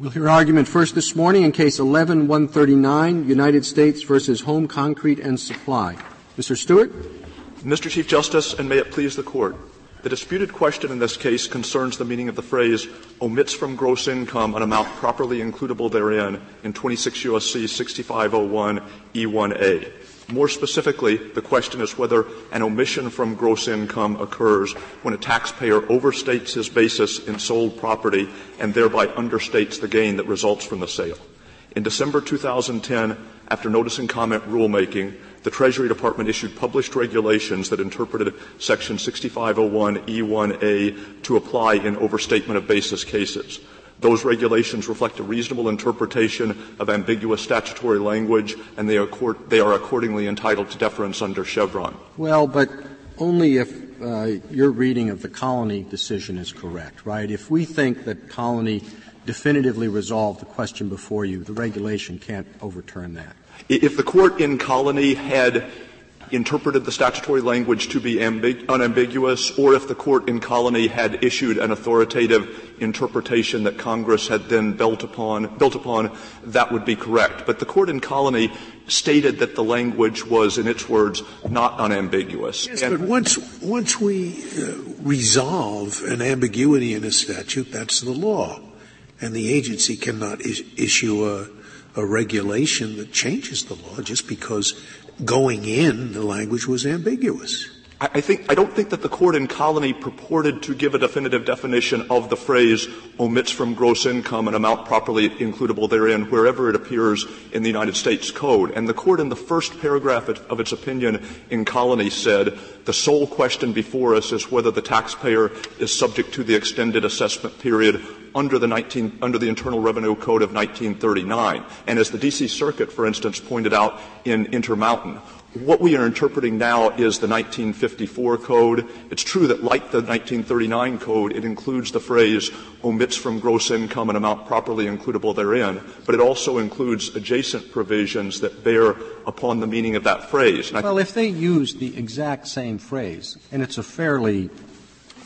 We'll hear argument first this morning in Case 11-139, United States versus Home Concrete and Supply. Mr. Stewart? Mr. Chief Justice, and may it please the Court, the disputed question in this case concerns the meaning of the phrase omits from gross income an amount properly includable therein in 26 U.S.C. 6501 E1A. More specifically, the question is whether an omission from gross income occurs when a taxpayer overstates his basis in sold property and thereby understates the gain that results from the sale. In December 2010, after notice and comment rulemaking, the Treasury Department issued published regulations that interpreted Section 6501E1A to apply in overstatement of basis cases. Those regulations reflect a reasonable interpretation of ambiguous statutory language, and they are, they are accordingly entitled to deference under Chevron. Well, but only if uh, your reading of the Colony decision is correct, right? If we think that Colony definitively resolved the question before you, the regulation can't overturn that. If the court in Colony had interpreted the statutory language to be ambig- unambiguous, or if the court in Colony had issued an authoritative interpretation that Congress had then built upon, built upon, that would be correct. But the court in Colony stated that the language was, in its words, not unambiguous. Yes, and but once, once we uh, resolve an ambiguity in a statute, that's the law. And the agency cannot is- issue a, a regulation that changes the law just because going in, the language was ambiguous. I think I don't think that the court in Colony purported to give a definitive definition of the phrase omits from gross income an amount properly includable therein wherever it appears in the United States Code. And the court in the first paragraph of its opinion in Colony said the sole question before us is whether the taxpayer is subject to the extended assessment period under the 19, under the Internal Revenue Code of 1939. And as the DC Circuit, for instance, pointed out in Intermountain, what we are interpreting now is the 1954 code. It's true that like the 1939 code, it includes the phrase omits from gross income an amount properly includable therein, but it also includes adjacent provisions that bear upon the meaning of that phrase. well, if they use the exact same phrase, and it's a fairly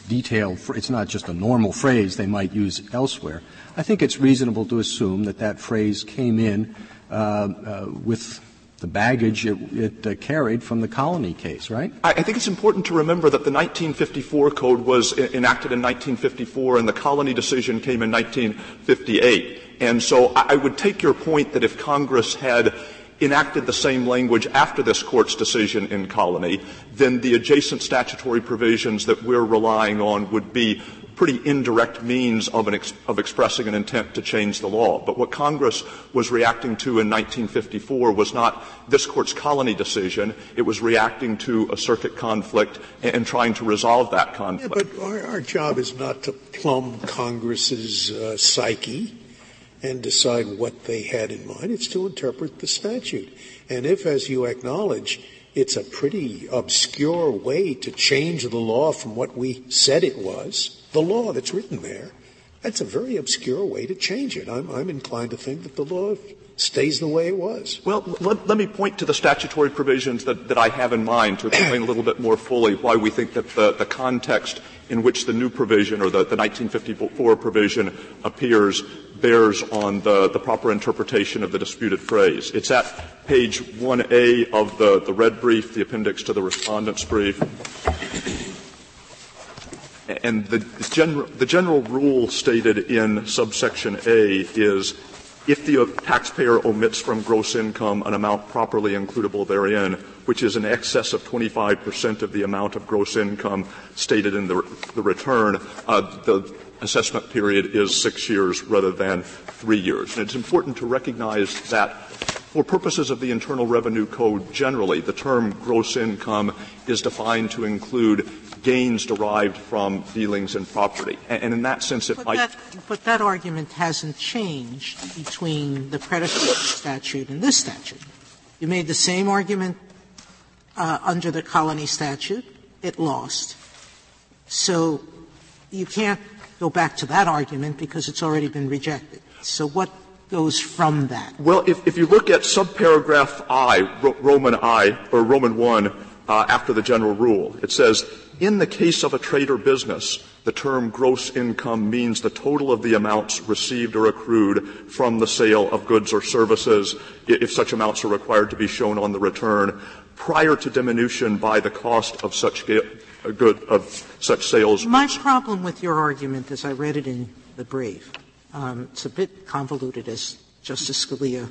detailed, it's not just a normal phrase they might use elsewhere, I think it's reasonable to assume that that phrase came in uh, uh, with the baggage it, it uh, carried from the colony case, right? I, I, think it's important to remember that the 1954 code was enacted in 1954 and the colony decision came in 1958. And so I, I would take your point that if Congress had enacted the same language after this court's decision in colony, then the adjacent statutory provisions that we're relying on would be pretty indirect means of, ex- of, expressing an intent to change the law. But what Congress was reacting to in 1954 was not this court's colony decision. It was reacting to a circuit conflict and, and trying to resolve that conflict. Yeah, but our, our, job is not to plumb Congress's uh, psyche and decide what they had in mind. It's to interpret the statute. And if, as you acknowledge, it's a pretty obscure way to change the law from what we said it was, the law that's written there, that's a very obscure way to change it. I'm, I'm inclined to think that the law stays the way it was. Well, let, let, me point to the statutory provisions that, that I have in mind to explain a little bit more fully why we think that the, the context in which the new provision or the, the 1954 provision appears bears on the, the proper interpretation of the disputed phrase. It's at page 1A of the, the red brief, the appendix to the respondent's brief. And the, general, the general rule stated in subsection A is if the taxpayer omits from gross income an amount properly includable therein, which is in excess of 25% of the amount of gross income stated in the, the return, uh, the assessment period is six years rather than three years. And it's important to recognize that for purposes of the Internal Revenue Code generally, the term gross income is defined to include gains derived from dealings in property. And, and in that sense, it but might. That, but that argument hasn't changed between the predecessor statute and this statute. You made the same argument uh, under the colony statute. It lost. So you can't go back to that argument because it's already been rejected. So what goes from that? Well, if, if you look at subparagraph I, Roman I, or Roman 1, uh, after the general rule, it says, in the case of a trade or business, the term gross income means the total of the amounts received or accrued from the sale of goods or services, if such amounts are required to be shown on the return, prior to diminution by the cost of such good of such sales. My problem with your argument, as I read it in the brief, um, it's a bit convoluted, as Justice Scalia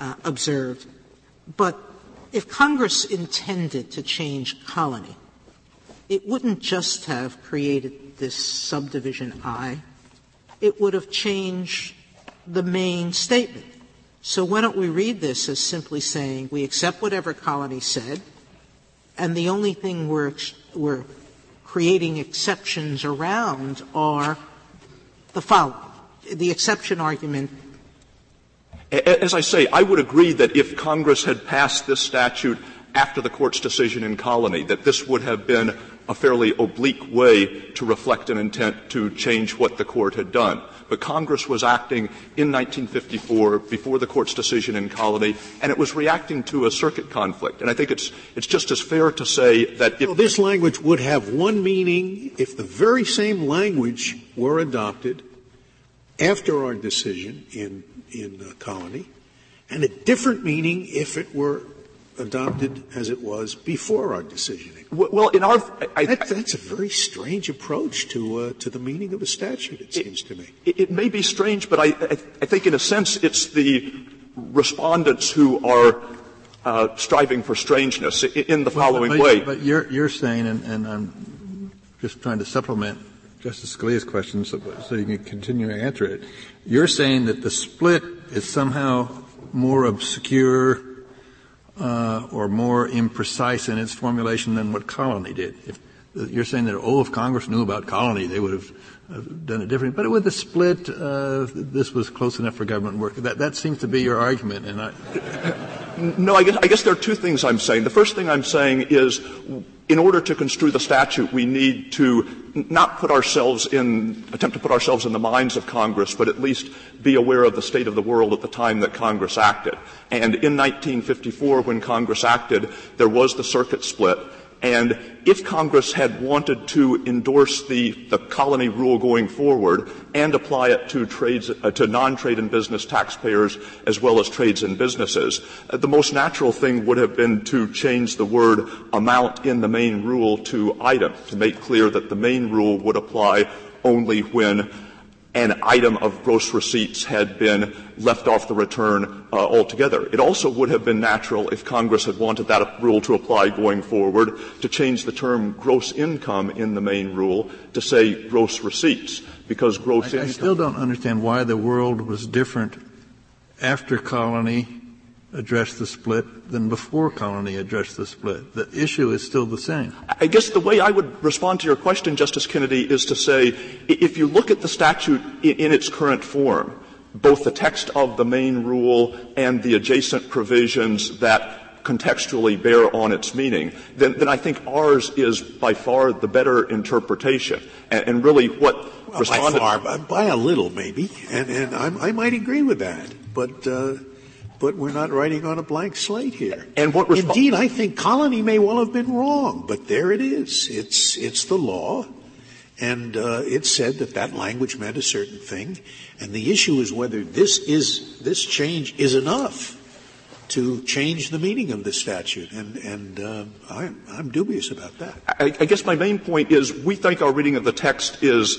uh, observed, but if Congress intended to change colony, it wouldn't just have created this subdivision I, it would have changed the main statement. So why don't we read this as simply saying we accept whatever colony said, and the only thing we're, we're creating exceptions around are the following. The exception argument as I say, I would agree that if Congress had passed this statute after the court's decision in Colony, that this would have been a fairly oblique way to reflect an intent to change what the court had done. But Congress was acting in 1954 before the court's decision in Colony, and it was reacting to a circuit conflict. And I think it's, it's just as fair to say that if well, this language would have one meaning if the very same language were adopted after our decision in in uh, Colony, and a different meaning if it were adopted as it was before our decision. Well, in our, I, that, that's a very strange approach to uh, to the meaning of a statute. It seems to me. It, it, may be strange, but I, I, I, think in a sense it's the respondents who are uh, striving for strangeness in the following well, but, way. But you're you're saying, and, and I'm just trying to supplement Justice Scalia's question so, so you can continue to answer it. You're saying that the split is somehow more obscure uh, or more imprecise in its formulation than what Colony did. If you're saying that, oh, if Congress knew about Colony, they would have done it differently. But with the split, uh, this was close enough for government work. That, that seems to be your argument. And I, no, I guess, I guess there are two things I'm saying. The first thing I'm saying is in order to construe the statute, we need to not put ourselves in, attempt to put ourselves in the minds of Congress, but at least be aware of the state of the world at the time that Congress acted. And in 1954, when Congress acted, there was the circuit split. And if Congress had wanted to endorse the, the colony rule going forward and apply it to trades, uh, to non-trade and business taxpayers as well as trades and businesses, uh, the most natural thing would have been to change the word amount in the main rule to item to make clear that the main rule would apply only when an item of gross receipts had been left off the return uh, altogether. It also would have been natural if Congress had wanted that rule to apply going forward to change the term gross income in the main rule to say gross receipts because gross I, income. I still don't understand why the world was different after colony addressed the split than before colony addressed the split. The issue is still the same. I guess the way I would respond to your question, Justice Kennedy, is to say if you look at the statute in its current form, both the text of the main rule and the adjacent provisions that contextually bear on its meaning, then, then I think ours is by far the better interpretation. And, and really what well, responded by far, by a little maybe, and, and I, I might agree with that. But uh, but we're not writing on a blank slate here. And what resp- Indeed, I think Colony may well have been wrong, but there it is. It's, it's the law, and uh, it said that that language meant a certain thing, and the issue is whether this is this change is enough to change the meaning of the statute, and, and uh, I'm, I'm, dubious about that. I, I guess my main point is we think our reading of the text is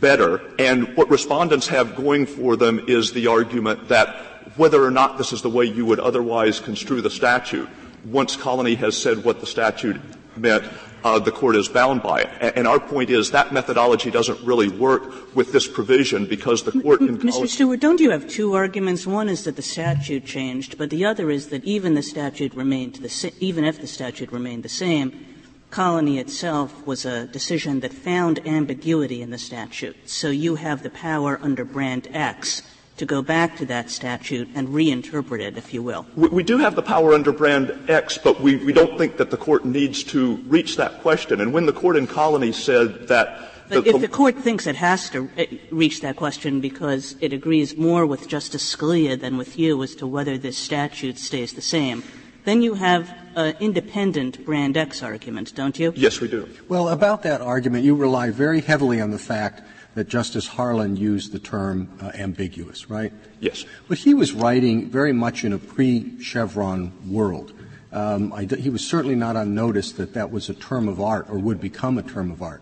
better, and what respondents have going for them is the argument that whether or not this is the way you would otherwise construe the statute. Once Colony has said what the statute meant, uh, the court is bound by it. And our point is that methodology doesn't really work with this provision because the court in Mr. Stewart, don't you have two arguments? One is that the statute changed, but the other is that even the statute remained the sa- even if the statute remained the same, Colony itself was a decision that found ambiguity in the statute. So you have the power under Brand X to go back to that statute and reinterpret it, if you will. We, we do have the power under Brand X, but we, we don't think that the court needs to reach that question. And when the court in Colony said that but the, if the court thinks it has to uh, reach that question because it agrees more with Justice Scalia than with you as to whether this statute stays the same, then you have an independent Brand X argument, don't you? Yes, we do. Well, about that argument, you rely very heavily on the fact that Justice Harlan used the term uh, ambiguous, right? Yes. But he was writing very much in a pre-Chevron world. Um, he was certainly not on notice that that was a term of art or would become a term of art.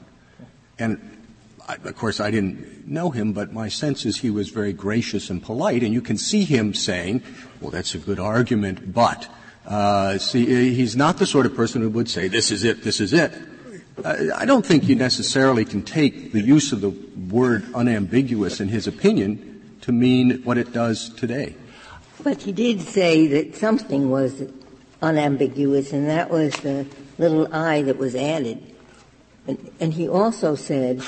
And I, of course, I didn't know him, but my sense is he was very gracious and polite, and you can see him saying, "Well, that's a good argument, but." Uh, see, he's not the sort of person who would say, "This is it, this is it." I don't think you necessarily can take the use of the word unambiguous in his opinion to mean what it does today. But he did say that something was unambiguous, and that was the little I that was added. And, and he also said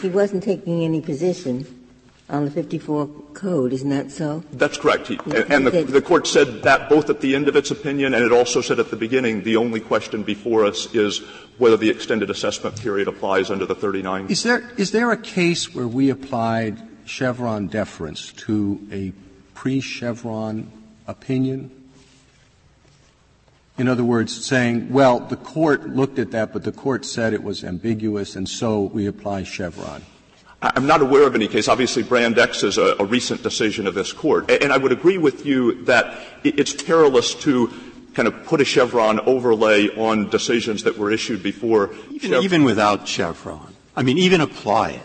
he wasn't taking any position on the 54 code, isn't that so? That's correct. He, and the, the, court said that both at the end of its opinion and it also said at the beginning the only question before us is whether the extended assessment period applies under the 39. Is there, is there a case where we applied Chevron deference to a pre-Chevron opinion? In other words, saying, well, the court looked at that, but the court said it was ambiguous, and so we apply Chevron. I'm not aware of any case. Obviously, Brand X is a, a recent decision of this court. And I would agree with you that it's perilous to kind of put a Chevron overlay on decisions that were issued before. Even, even without Chevron. I mean, even apply it.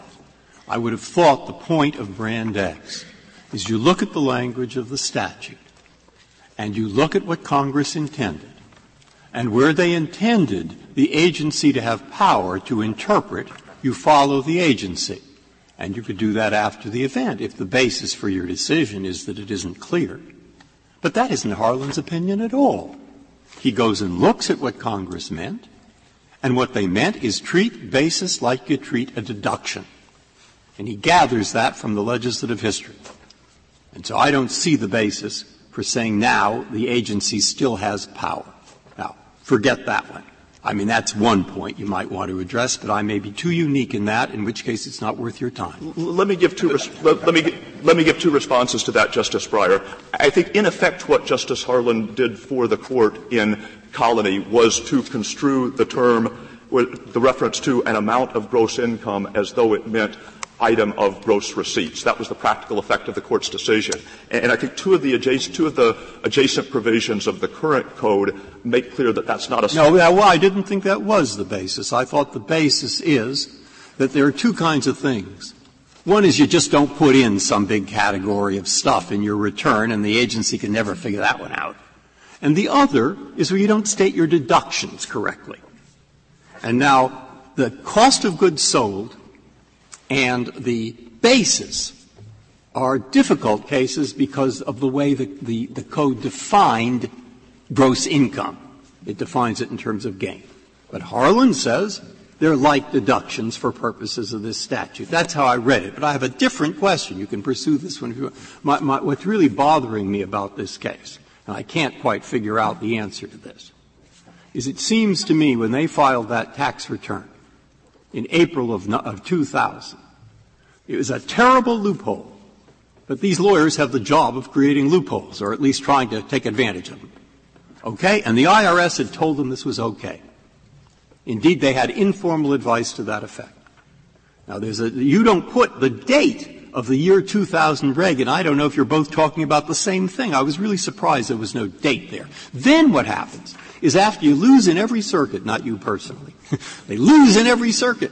I would have thought the point of Brand X is you look at the language of the statute and you look at what Congress intended and where they intended the agency to have power to interpret, you follow the agency. And you could do that after the event if the basis for your decision is that it isn't clear. But that isn't Harlan's opinion at all. He goes and looks at what Congress meant, and what they meant is treat basis like you treat a deduction. And he gathers that from the legislative history. And so I don't see the basis for saying now the agency still has power. Now, forget that one. I mean, that's one point you might want to address, but I may be too unique in that, in which case it's not worth your time. Let me give two, let, me, let me give two responses to that, Justice Breyer. I think, in effect, what Justice Harlan did for the court in Colony was to construe the term, the reference to an amount of gross income as though it meant item of gross receipts. That was the practical effect of the court's decision. And, I think two of the adjacent, two of the adjacent provisions of the current code make clear that that's not a. No, well, I didn't think that was the basis. I thought the basis is that there are two kinds of things. One is you just don't put in some big category of stuff in your return, and the agency can never figure that one out. And the other is where you don't state your deductions correctly. And now, the cost of goods sold and the basis are difficult cases because of the way the, the, the code defined gross income. It defines it in terms of gain. But Harlan says they're like deductions for purposes of this statute. That's how I read it. But I have a different question. You can pursue this one if you want. My, my, what's really bothering me about this case, and I can't quite figure out the answer to this, is it seems to me when they filed that tax return, in April of, of 2000. It was a terrible loophole. But these lawyers have the job of creating loopholes, or at least trying to take advantage of them. Okay? And the IRS had told them this was okay. Indeed, they had informal advice to that effect. Now, there's a, you don't put the date of the year 2000 reg, and I don't know if you're both talking about the same thing. I was really surprised there was no date there. Then what happens is after you lose in every circuit, not you personally, they lose in every circuit.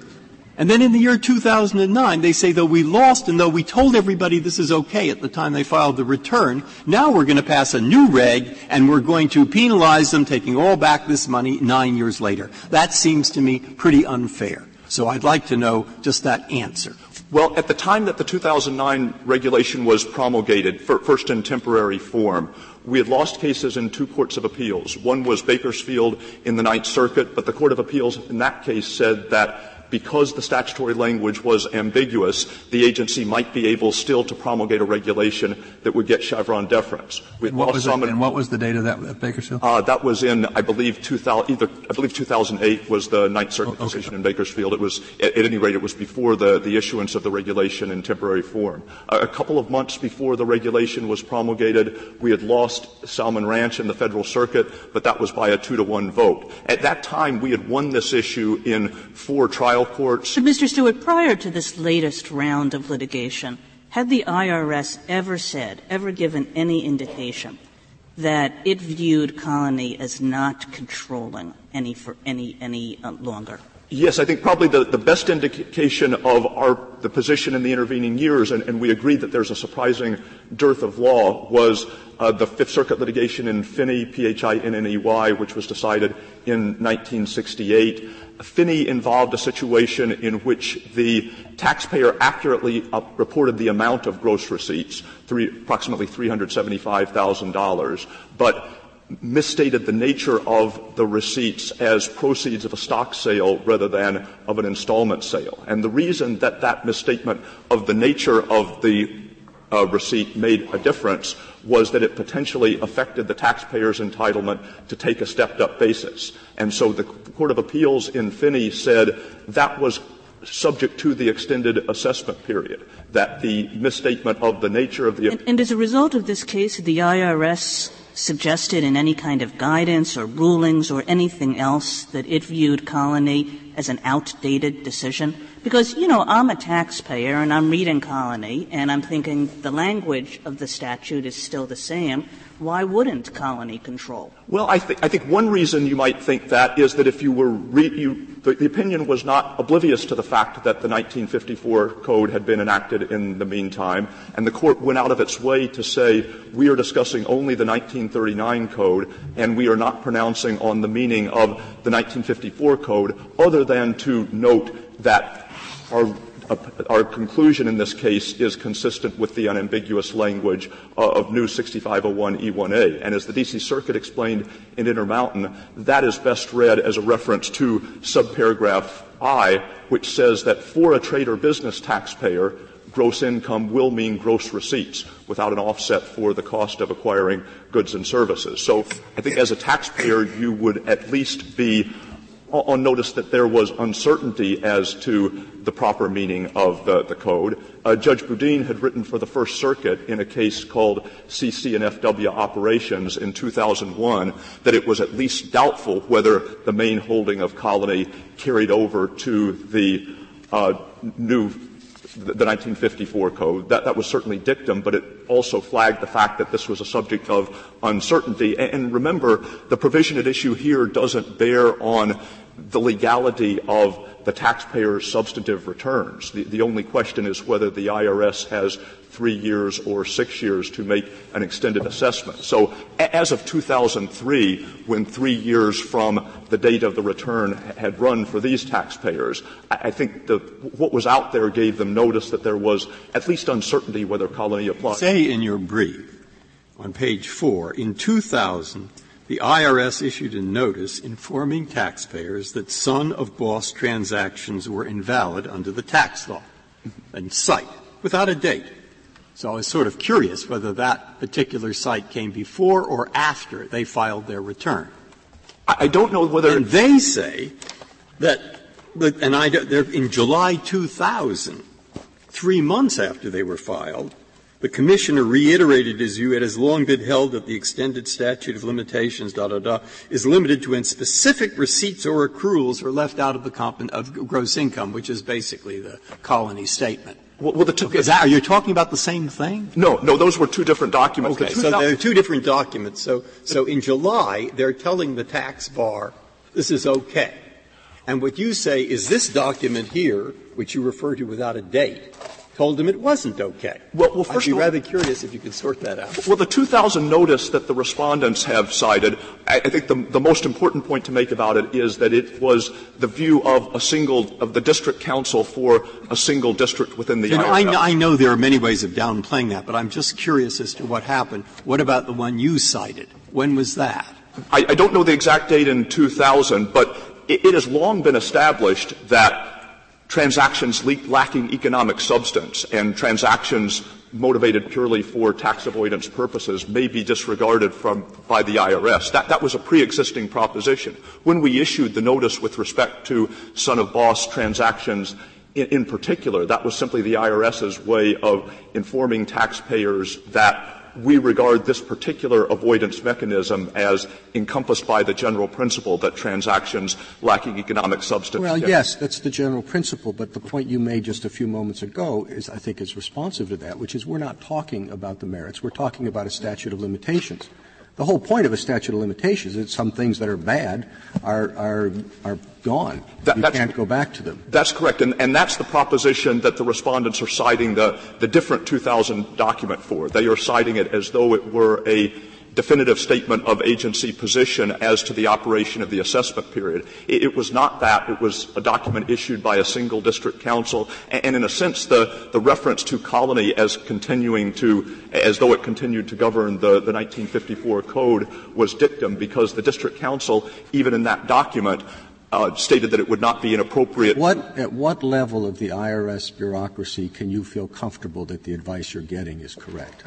And then in the year 2009, they say, though we lost and though we told everybody this is okay at the time they filed the return, now we're going to pass a new reg and we're going to penalize them taking all back this money nine years later. That seems to me pretty unfair. So I'd like to know just that answer. Well, at the time that the 2009 regulation was promulgated, first in temporary form, we had lost cases in two courts of appeals. One was Bakersfield in the Ninth Circuit, but the Court of Appeals in that case said that because the statutory language was ambiguous, the agency might be able still to promulgate a regulation that would get Chevron deference. And what, was it, and what was the date of that at Bakersfield? Uh, that was in, I believe, 2000, either, I believe 2008 was the Ninth Circuit oh, okay. decision in Bakersfield. It was, at, at, any rate, it was before the, the issuance of the regulation in temporary form. Uh, a couple of months before the regulation was promulgated, we had lost Salmon Ranch in the Federal Circuit, but that was by a two to one vote. At that time, we had won this issue in four trial courts. But Mr. Stewart, prior to this latest round of litigation, had the IRS ever said, ever given any indication that it viewed Colony as not controlling any for any any uh, longer? Yes, I think probably the, the best indication of our the position in the intervening years, and, and we agree that there's a surprising dearth of law, was uh, the Fifth Circuit litigation in Phinney, P-H-I-N-N-E-Y, which was decided in 1968. Phinney involved a situation in which the taxpayer accurately uh, reported the amount of gross receipts, three, approximately $375,000, but misstated the nature of the receipts as proceeds of a stock sale rather than of an installment sale. And the reason that that misstatement of the nature of the uh, receipt made a difference was that it potentially affected the taxpayer's entitlement to take a stepped up basis. And so the Court of Appeals in Phinney said that was subject to the extended assessment period, that the misstatement of the nature of the. And, and as a result of this case, the IRS suggested in any kind of guidance or rulings or anything else that it viewed Colony as an outdated decision? Because, you know, I'm a taxpayer and I'm reading Colony and I'm thinking the language of the statute is still the same why wouldn't colony control? Well, I, th- I, think one reason you might think that is that if you were re- you, the, the, opinion was not oblivious to the fact that the 1954 code had been enacted in the meantime, and the court went out of its way to say we are discussing only the 1939 code, and we are not pronouncing on the meaning of the 1954 code, other than to note that our our conclusion in this case is consistent with the unambiguous language of new 6501E1A. And as the D.C. Circuit explained in Intermountain, that is best read as a reference to subparagraph I, which says that for a trade or business taxpayer, gross income will mean gross receipts without an offset for the cost of acquiring goods and services. So I think as a taxpayer, you would at least be on notice that there was uncertainty as to the proper meaning of the, the code. Uh, Judge Boudin had written for the First Circuit in a case called CC and FW Operations in 2001 that it was at least doubtful whether the main holding of Colony carried over to the uh, new the 1954 code. That, that was certainly dictum, but it also flagged the fact that this was a subject of uncertainty. And, and remember, the provision at issue here doesn't bear on the legality of the taxpayer's substantive returns. The, the, only question is whether the IRS has three years or six years to make an extended assessment. So as of 2003, when three years from the date of the return had run for these taxpayers, I, I think the, what was out there gave them notice that there was at least uncertainty whether colony applied. Say in your brief on page four, in 2000, the IRS issued a notice informing taxpayers that son of boss transactions were invalid under the tax law and cite without a date. So I was sort of curious whether that particular cite came before or after they filed their return. I don't know whether. And they say that, and I, in July 2000, three months after they were filed, the Commissioner reiterated his view, it has long been held that the extended statute of limitations, da da da, is limited to when specific receipts or accruals are left out of the comp- of gross income, which is basically the colony statement. Well, well the two, okay, that, are you talking about the same thing? No, no, those were two different documents. Okay, so there are two different documents. So, so in July, they're telling the tax bar, this is okay. And what you say is this document here, which you refer to without a date, told him it wasn't okay. Well, well first I'd be all, rather curious if you could sort that out. Well, the 2000 notice that the respondents have cited, I, I think the, the, most important point to make about it is that it was the view of a single of the district counsel for a single district within the. You know, I, I know there are many ways of downplaying that, but I'm just curious as to what happened. What about the one you cited? When was that? I, I don't know the exact date in 2000, but it, it has long been established that transactions lacking economic substance and transactions motivated purely for tax avoidance purposes may be disregarded from, by the IRS. That, that was a pre-existing proposition. When we issued the notice with respect to son of boss transactions in, in particular, that was simply the IRS's way of informing taxpayers that we regard this particular avoidance mechanism as encompassed by the general principle that transactions lacking economic substance. Well, yes, that's the general principle, but the point you made just a few moments ago is, I think, is responsive to that, which is we're not talking about the merits. We're talking about a statute of limitations. The whole point of a statute of limitations is that some things that are bad are, are, are gone. That, you can't go back to them. That's correct. And, and that's the proposition that the respondents are citing the, the different 2000 document for. They are citing it as though it were a definitive statement of agency position as to the operation of the assessment period. It, it, was not that. It was a document issued by a single district counsel. And, and in a sense, the, the reference to colony as continuing to, as though it continued to govern the, the 1954 code was dictum because the district counsel, even in that document, uh, stated that it would not be inappropriate. What, at what level of the IRS bureaucracy can you feel comfortable that the advice you're getting is correct?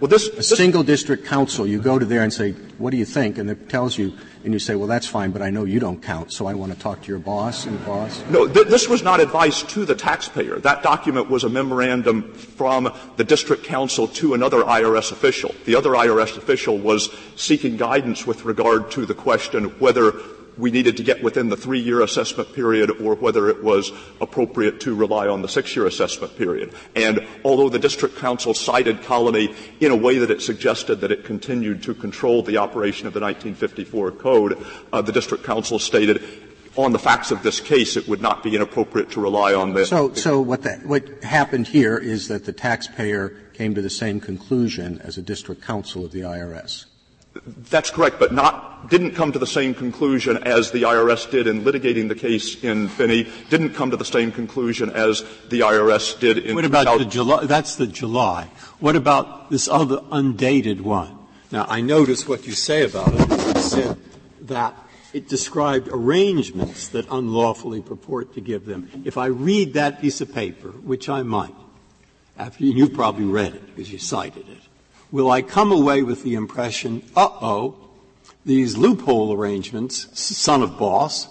Well, this, a single district counsel, you go to there and say, "What do you think?" and it tells you, and you say, "Well, that's fine, but I know you don't count, so I want to talk to your boss and boss." No, th- this was not advice to the taxpayer. That document was a memorandum from the district counsel to another IRS official. The other IRS official was seeking guidance with regard to the question whether we needed to get within the three-year assessment period or whether it was appropriate to rely on the six-year assessment period. And although the district counsel cited Colony in a way that it suggested that it continued to control the operation of the 1954 code, uh, the district counsel stated on the facts of this case, it would not be inappropriate to rely on the. So, so what, what happened here is that the taxpayer came to the same conclusion as a district counsel of the IRS. That's correct, but not, didn't come to the same conclusion as the IRS did in litigating the case in Phinney, didn't come to the same conclusion as the IRS did in What about the July, that's the July. What about this other undated one? Now, I notice what you say about it. You said that it described arrangements that unlawfully purport to give them. If I read that piece of paper, which I might, after you, you've probably read it because you cited it, will I come away with the impression, uh-oh, these loophole arrangements, son of boss,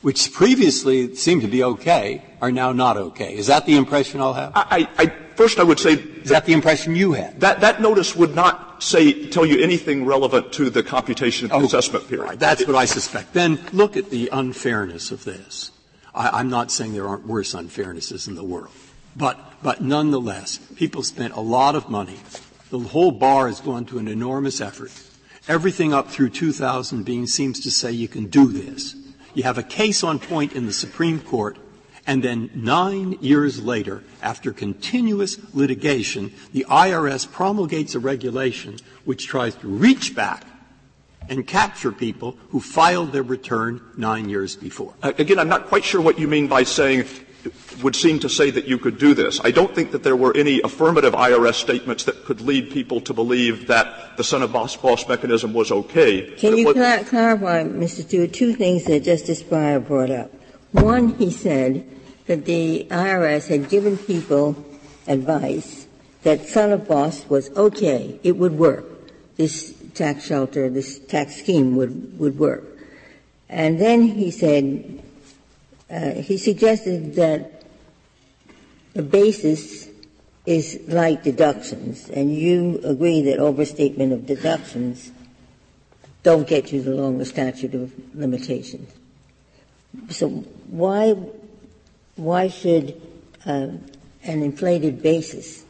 which previously seemed to be okay, are now not okay. Is that the impression I'll have? I, I, first I would say. Is that the impression you had? That, that notice would not say, tell you anything relevant to the computation of the okay. assessment period. Right, that's what I suspect. Then look at the unfairness of this. I, I'm not saying there aren't worse unfairnesses in the world. But, but nonetheless, people spent a lot of money the whole bar has gone to an enormous effort. Everything up through 2000 being seems to say you can do this. You have a case on point in the Supreme Court, and then nine years later, after continuous litigation, the IRS promulgates a regulation which tries to reach back and capture people who filed their return nine years before. Again, I'm not quite sure what you mean by saying would seem to say that you could do this. I don't think that there were any affirmative IRS statements that could lead people to believe that the son of boss boss mechanism was okay. Can you cl- clarify, Mr. Stewart, two things that Justice Breyer brought up? One, he said that the IRS had given people advice that son of boss was okay, it would work. This tax shelter, this tax scheme would, would work. And then he said he suggested that the basis is like deductions, and you agree that overstatement of deductions don't get you the longer statute of limitations. So why why should uh, an inflated basis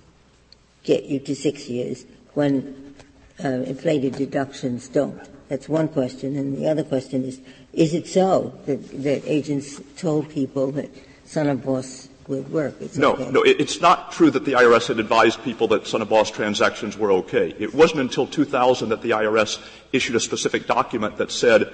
get you to six years when uh, inflated deductions don't? That's one question. And the other question is, is it so that, that agents told people that son of boss would work? It's no, okay. no, it's not true that the IRS had advised people that son of boss transactions were okay. It wasn't until 2000 that the IRS issued a specific document that said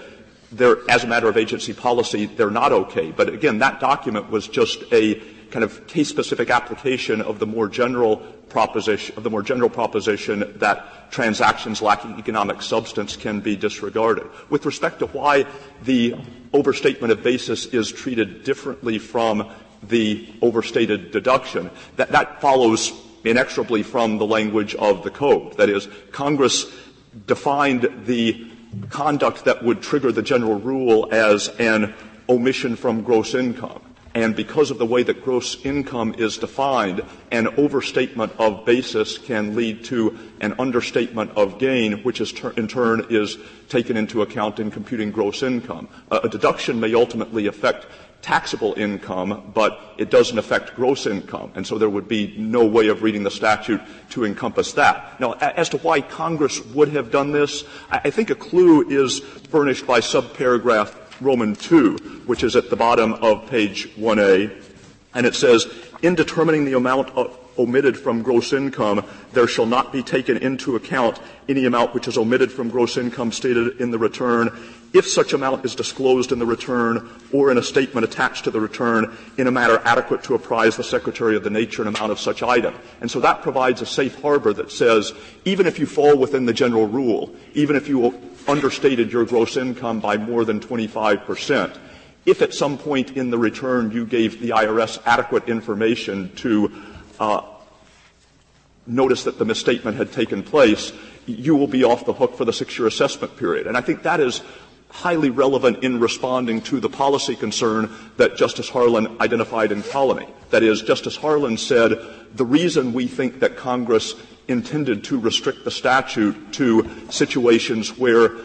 they're, as a matter of agency policy, they're not okay. But again, that document was just a kind of case-specific application of the more general proposition, of the more general proposition that transactions lacking economic substance can be disregarded. With respect to why the overstatement of basis is treated differently from the overstated deduction. That, that follows inexorably from the language of the code. That is, Congress defined the conduct that would trigger the general rule as an omission from gross income. And because of the way that gross income is defined, an overstatement of basis can lead to an understatement of gain, which ter- in turn is taken into account in computing gross income. Uh, a deduction may ultimately affect taxable income, but it doesn't affect gross income. And so there would be no way of reading the statute to encompass that. Now, as to why Congress would have done this, I think a clue is furnished by subparagraph Roman 2, which is at the bottom of page 1A, and it says, in determining the amount of omitted from gross income, there shall not be taken into account any amount which is omitted from gross income stated in the return if such amount is disclosed in the return or in a statement attached to the return in a manner adequate to apprise the Secretary of the nature and amount of such item. And so that provides a safe harbor that says even if you fall within the general rule, even if you understated your gross income by more than 25 percent, if at some point in the return you gave the IRS adequate information to uh, notice that the misstatement had taken place, you will be off the hook for the six-year assessment period. And I think that is highly relevant in responding to the policy concern that Justice Harlan identified in Colony. That is, Justice Harlan said the reason we think that Congress intended to restrict the statute to situations where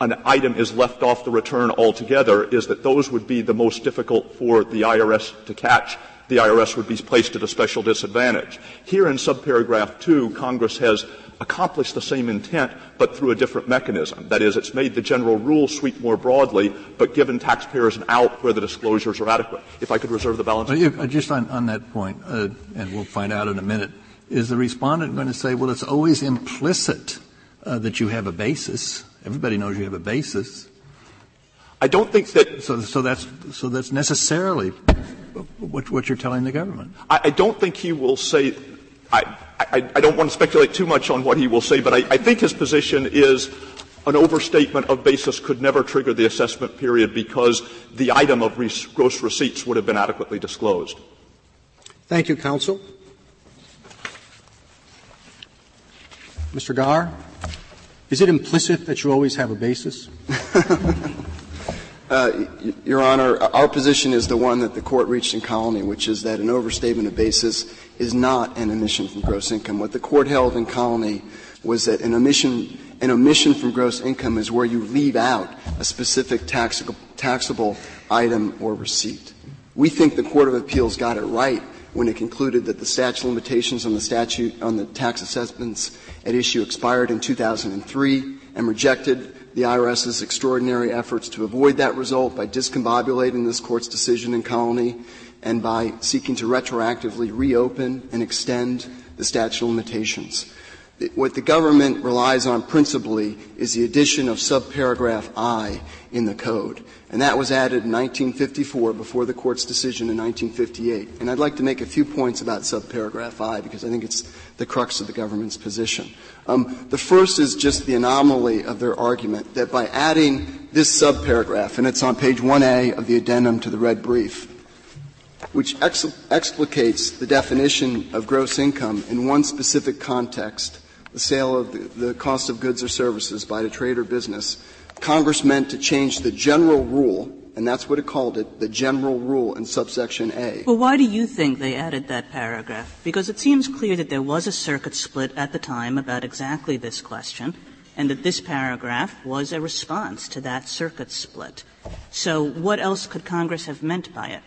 an item is left off the return altogether is that those would be the most difficult for the IRS to catch the IRS would be placed at a special disadvantage. Here in subparagraph 2, Congress has accomplished the same intent, but through a different mechanism. That is, it's made the general rule sweep more broadly, but given taxpayers an out where the disclosures are adequate. If I could reserve the balance. Just on, on, that point, uh, and we'll find out in a minute, is the respondent going to say, well, it's always implicit uh, that you have a basis? Everybody knows you have a basis. I don't think that. So, so that's so that's necessarily what, what you're telling the government. I, I don't think he will say. I, I, I, don't want to speculate too much on what he will say, but I, I think his position is an overstatement of basis could never trigger the assessment period because the item of re- gross receipts would have been adequately disclosed. Thank you, counsel. Mr. Garre, is it implicit that you always have a basis? Uh, Your Honor, our position is the one that the court reached in Colony, which is that an overstatement of basis is not an omission from gross income. What the court held in Colony was that an omission, an omission from gross income is where you leave out a specific taxable, taxable item or receipt. We think the Court of Appeals got it right when it concluded that the statute of limitations on the statute on the tax assessments at issue expired in 2003 and rejected the IRS's extraordinary efforts to avoid that result by discombobulating this court's decision in Colony and by seeking to retroactively reopen and extend the statute of limitations. What the government relies on principally is the addition of subparagraph I in the code. And that was added in 1954 before the court's decision in 1958. And I'd like to make a few points about subparagraph I because I think it's the crux of the government's position. Um, the first is just the anomaly of their argument that by adding this subparagraph, and it's on page 1A of the addendum to the red brief, which ex- explicates the definition of gross income in one specific context, the sale of the, the cost of goods or services by a trade or business, Congress meant to change the general rule, and that's what it called it, the general rule in subsection A. Well, why do you think they added that paragraph? Because it seems clear that there was a circuit split at the time about exactly this question, and that this paragraph was a response to that circuit split. So what else could Congress have meant by it?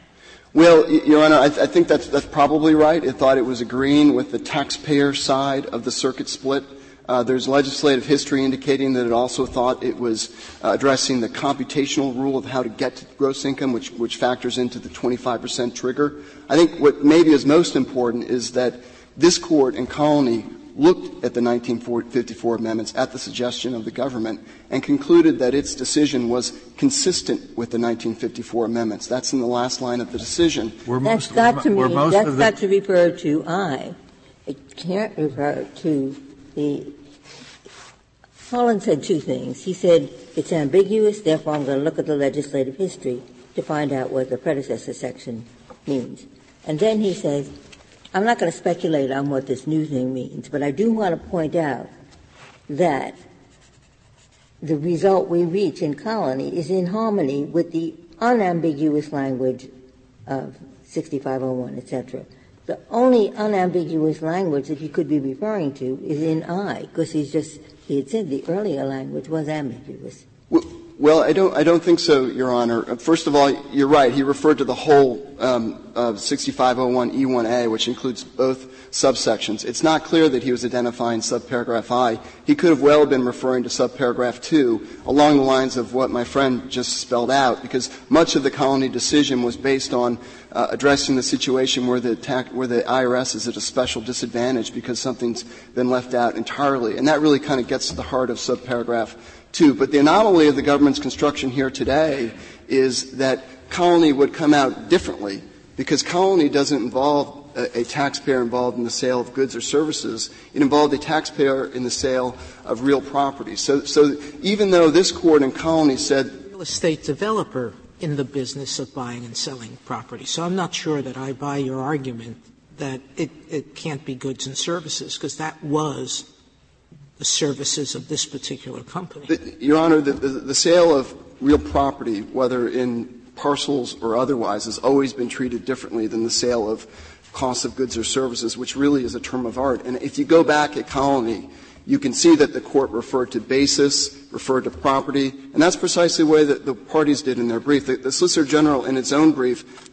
Well, Your Honor, I, th- I think that's, that's probably right. It thought it was agreeing with the taxpayer side of the circuit split. Uh, there's legislative history indicating that it also thought it was uh, addressing the computational rule of how to get to gross income, which, which factors into the 25% trigger. I think what maybe is most important is that this court and Colony looked at the 1954 amendments at the suggestion of the government and concluded that its decision was consistent with the 1954 amendments. That's in the last line of the decision. Were that's most, got to me, that's got to refer to I. It can't refer to the Harlan said two things. He said it's ambiguous, therefore I'm going to look at the legislative history to find out what the predecessor section means. And then he says, I'm not going to speculate on what this new thing means, but I do want to point out that the result we reach in Colony is in harmony with the unambiguous language of 6501, et cetera. The only unambiguous language that he could be referring to is in I, because he's just, had said the earlier language was ambiguous. Well, I don't, I don't think so, Your Honor. First of all, you're right. He referred to the whole um, of 6501E1A, which includes both subsections. It's not clear that he was identifying subparagraph I. He could have well been referring to subparagraph 2 along the lines of what my friend just spelled out, because much of the colony decision was based on uh, addressing the situation where the, where the IRS is at a special disadvantage because something's been left out entirely. And that really kind of gets to the heart of subparagraph two. But the anomaly of the government's construction here today is that colony would come out differently because colony doesn't involve a, a, taxpayer involved in the sale of goods or services. It involved a taxpayer in the sale of real property. So, so even though this court in colony said real estate developer in the business of buying and selling property. So I'm not sure that I buy your argument that it, it can't be goods and services because that was the services of this particular company. Your Honor, the, sale of real property, whether in parcels or otherwise, has always been treated differently than the sale of costs of goods or services, which really is a term of art. And if you go back at Colony, you can see that the court referred to basis, referred to property, and that's precisely the way that the parties did in their brief. The, the Solicitor General, in its own brief,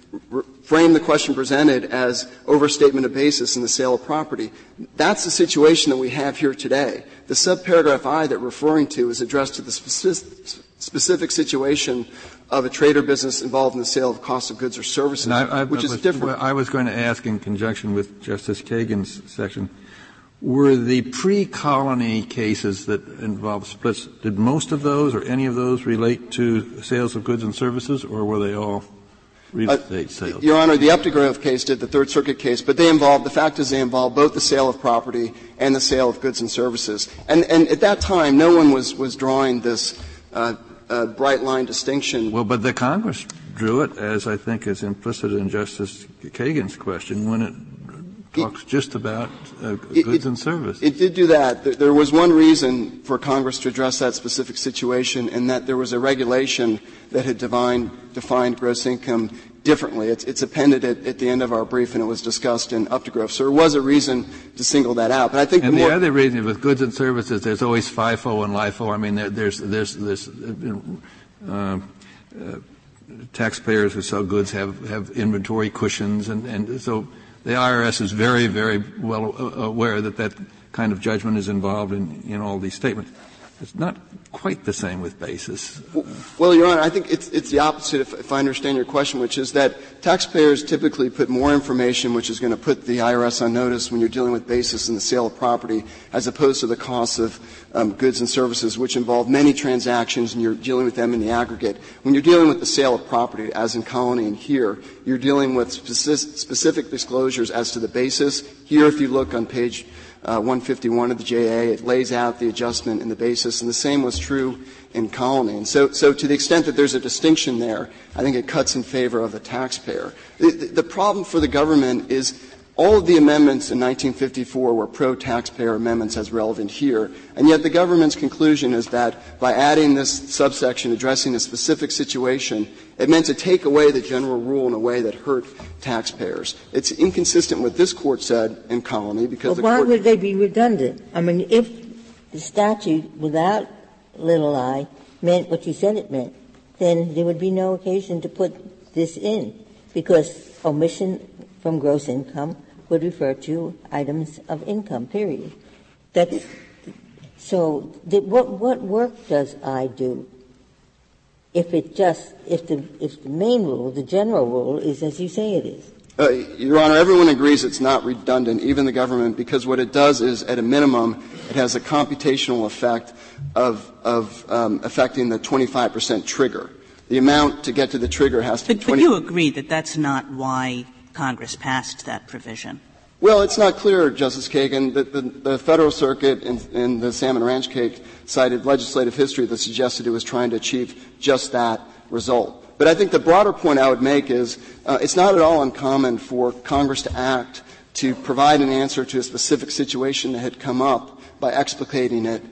frame the question presented as overstatement of basis in the sale of property. That's the situation that we have here today. The subparagraph I that we're referring to is addressed to the specific, specific situation of a trade or business involved in the sale of cost of goods or services, I, I, which is different. I was going to ask in conjunction with Justice Kagan's section, were the pre-colony cases that involved splits, did most of those or any of those relate to sales of goods and services, or were they all real uh, estate sales. Your Honor, the Updegrove case did the Third Circuit case, but they involved, the fact is they involved both the sale of property and the sale of goods and services. And, and at that time, no one was, was drawing this uh, uh, bright line distinction. Well, but the Congress drew it, as I think is implicit in Justice Kagan's question, when it talks it, just about uh, goods it, and services. It did do that. There was one reason for Congress to address that specific situation, and that there was a regulation that had defined, defined gross income differently. It's, it's appended at, at, the end of our brief, and it was discussed in Updegrove. So there was a reason to single that out. But I think and the, the other reason with goods and services, there's always FIFO and LIFO. I mean, there, there's there's there's uh, uh, taxpayers who sell goods have have inventory cushions, and and so the IRS is very very well aware that that kind of judgment is involved in in all these statements. It's not quite the same with basis. Well, Your Honor, I think it's, it's the opposite, if, if, I understand your question, which is that taxpayers typically put more information, which is going to put the IRS on notice when you're dealing with basis in the sale of property, as opposed to the costs of um, goods and services, which involve many transactions, and you're dealing with them in the aggregate. When you're dealing with the sale of property, as in Colony and here, you're dealing with specific, specific disclosures as to the basis. Here, if you look on page uh, 151 of the JA. It lays out the adjustment and the basis, and the same was true in Colony. And so, so to the extent that there's a distinction there, I think it cuts in favor of the taxpayer. The, the, the problem for the government is all of the amendments in 1954 were pro-taxpayer amendments as relevant here, and yet the government's conclusion is that by adding this subsection addressing a specific situation, it meant to take away the general rule in a way that hurt taxpayers. It's inconsistent with this court said in Colony because the why would they be redundant? I mean, if the statute without little i meant what you said it meant, then there would be no occasion to put this in because omission from gross income would refer to items of income, period. That's, so the, what, what work does I do if it just, if the, if the main rule, the general rule is as you say it is? Uh, Your Honor, everyone agrees it's not redundant, even the government, because what it does is, at a minimum, it has a computational effect of, of um, affecting the 25 percent trigger. The amount to get to the trigger has to but, be 20. But you agree that that's not why Congress passed that provision. Well, it's not clear, Justice Kagan, that the, the Federal Circuit in, in, the Salman Ranch case cited legislative history that suggested it was trying to achieve just that result. But I think the broader point I would make is uh, it's not at all uncommon for Congress to act to provide an answer to a specific situation that had come up by explicating it,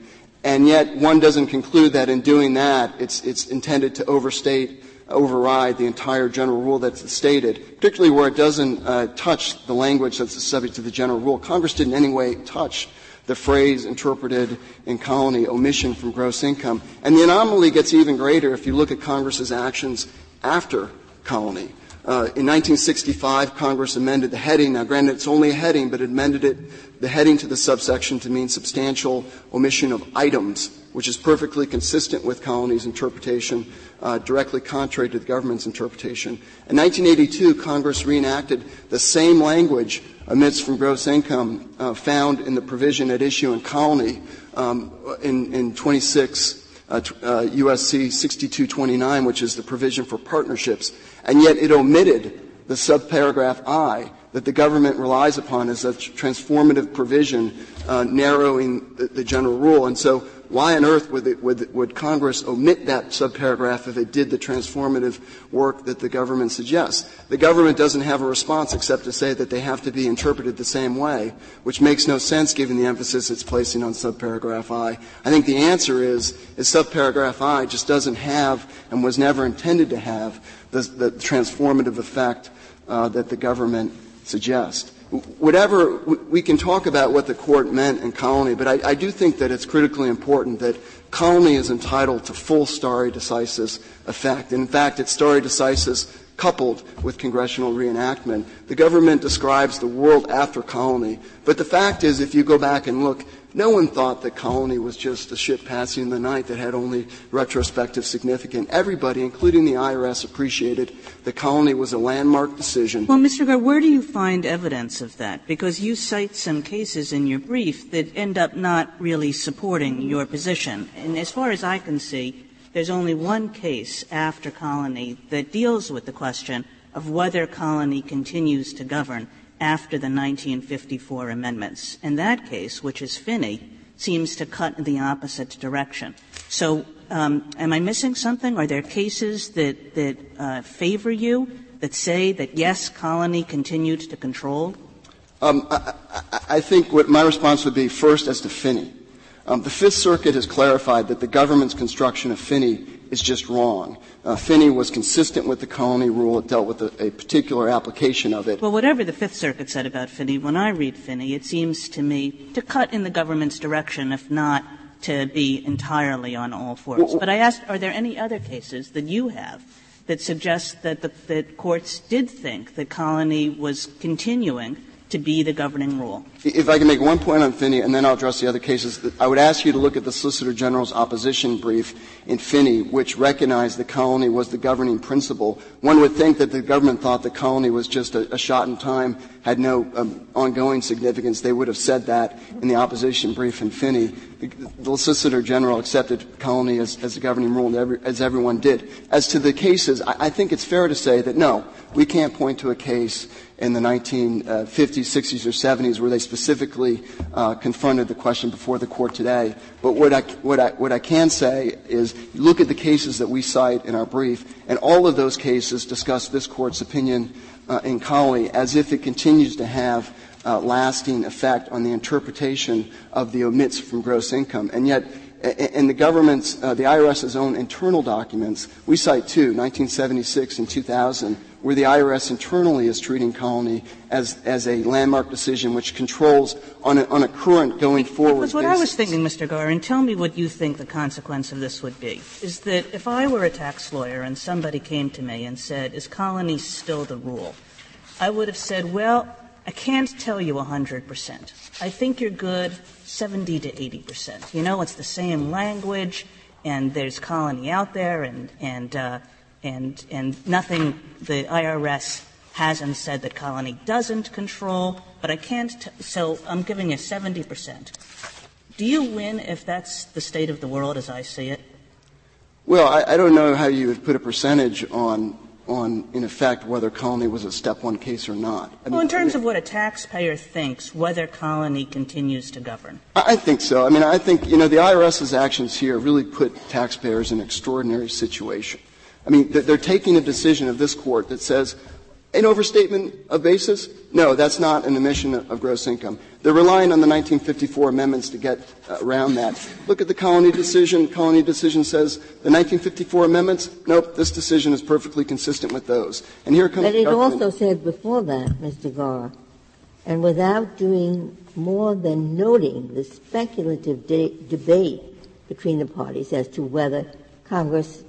and yet one doesn't conclude that in doing that it's, it's intended to overstate override the entire general rule that's stated, particularly where it doesn't uh, touch the language that's subject to the general rule. Congress didn't in any way touch the phrase interpreted in Colony, omission from gross income. And the anomaly gets even greater if you look at Congress's actions after Colony. Uh, in 1965, Congress amended the heading. Now, granted, it's only a heading, but it amended it, the heading to the subsection to mean substantial omission of items, which is perfectly consistent with Colony's interpretation, uh, directly contrary to the government's interpretation. In 1982, Congress reenacted the same language omits from gross income uh, found in the provision at issue in Colony um, in, in 26 uh, uh, USC 6229, which is the provision for partnerships, and yet it omitted the subparagraph I that the government relies upon as a transformative provision uh, narrowing the, the, general rule. And so why on earth would, it, would, would, Congress omit that subparagraph if it did the transformative work that the government suggests? The government doesn't have a response except to say that they have to be interpreted the same way, which makes no sense given the emphasis it's placing on subparagraph I. I think the answer is, is subparagraph I just doesn't have and was never intended to have the, the transformative effect uh, that the government suggests whatever we can talk about what the court meant in Colony, but I, I, do think that it's critically important that Colony is entitled to full stare decisis effect. In fact, it's stare decisis coupled with congressional reenactment. The government describes the world after Colony, but the fact is, if you go back and look no one thought that Colony was just a ship passing in the night that had only retrospective significance. Everybody, including the IRS, appreciated that Colony was a landmark decision. Well, Mr. Garre, where do you find evidence of that? Because you cite some cases in your brief that end up not really supporting your position. And as far as I can see, there's only one case after Colony that deals with the question of whether Colony continues to govern after the 1954 amendments. And that case, which is Phinney, seems to cut in the opposite direction. So, um, am I missing something? Are there cases that, uh, favor you, that say that yes, colony continued to control? Um, I, I, think what my response would be first as to Phinney. Um, the Fifth Circuit has clarified that the government's construction of Phinney is just wrong. Uh, Phinney was consistent with the colony rule. It dealt with a, a, particular application of it. Well, whatever the Fifth Circuit said about Phinney, when I read Phinney, it seems to me to cut in the government's direction, if not to be entirely on all fours. Well, but I asked, are there any other cases that you have that suggest that the that courts did think that colony was continuing to be the governing rule. If I can make one point on Phinney, and then I'll address the other cases, I would ask you to look at the Solicitor General's opposition brief in Phinney, which recognized the colony was the governing principle. One would think that the government thought the colony was just a, a shot in time, had no um, ongoing significance. They would have said that in the opposition brief in Phinney. The, the Solicitor General accepted colony as, as the governing rule, every, as everyone did. As to the cases, I, I think it's fair to say that no, we can't point to a case in the 1950s, 60s, or 70s where they specifically uh, confronted the question before the court today. But what I, what, I, what I can say is look at the cases that we cite in our brief, and all of those cases discuss this court's opinion uh, in Colony as if it continues to have uh, lasting effect on the interpretation of the omits from gross income. And yet, in the government's, uh, the IRS's own internal documents, we cite two, 1976 and 2000, where the IRS internally is treating Colony as, as a landmark decision which controls on a, on a current going forward Because what I was thinking, Mr. Garre, and tell me what you think the consequence of this would be, is that if I were a tax lawyer and somebody came to me and said, is Colony still the rule? I would have said, well, I can't tell you 100 percent. I think you're good 70 to 80 percent. You know, it's the same language, and there's Colony out there, and, and uh, and, and nothing the IRS hasn't said that Colony doesn't control, but I can't, t- so I'm giving you 70 percent. Do you win if that's the state of the world as I see it? Well, I, I don't know how you would put a percentage on, on, in effect, whether Colony was a step one case or not. I well, in terms of what a taxpayer thinks, whether Colony continues to govern. I, I think so. I mean, I think, you know, the IRS's actions here really put taxpayers in an extraordinary situation. I mean, they're taking a decision of this Court that says, an overstatement of basis? No, that's not an omission of gross income. They're relying on the 1954 amendments to get uh, around that. Look at the Colony decision. Colony decision says the 1954 amendments, nope, this decision is perfectly consistent with those. And here comes but it also said before that, Mr. Garre, and without doing more than noting the speculative debate between the parties as to whether Congress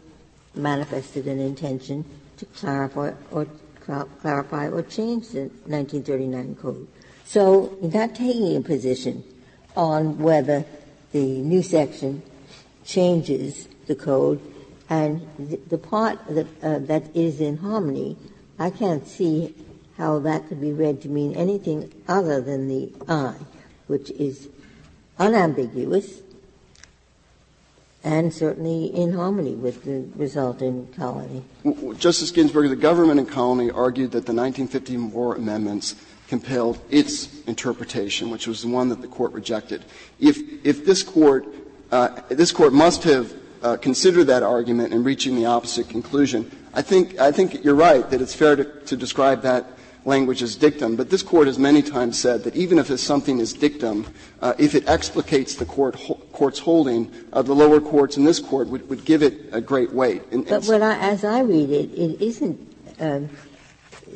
manifested an intention to clarify or clarify or change the 1939 code. So you're not taking a position on whether the new section changes the code, and the, part that, uh, that is in harmony, I can't see how that could be read to mean anything other than the I, which is unambiguous and certainly in harmony with the result in Colony. Justice Ginsburg, the government in Colony argued that the 1954 amendments compelled its interpretation, which was the one that the court rejected. If, if this court, uh, this court must have uh, considered that argument in reaching the opposite conclusion. I think, I think you're right that it's fair to, to describe that language as dictum, but this court has many times said that even if something is dictum, uh, if it explicates the court, court's holding, uh, the lower courts in this court would, would give it a great weight. And, but as I read it, it isn't um,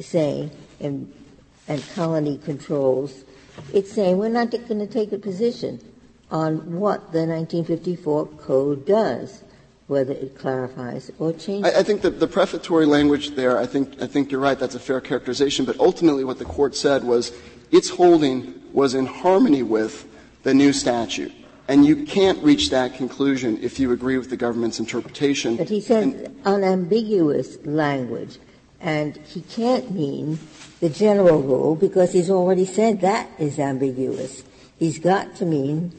saying, and, and colony controls, it's saying we're not going to take a position on what the 1954 code does whether it clarifies or changes. I, I think that the prefatory language there, I think, I think you're right, that's a fair characterization, but ultimately what the court said was its holding was in harmony with the new statute. And you can't reach that conclusion if you agree with the government's interpretation. But he said unambiguous language, and he can't mean the general rule because he's already said that is ambiguous. He's got to mean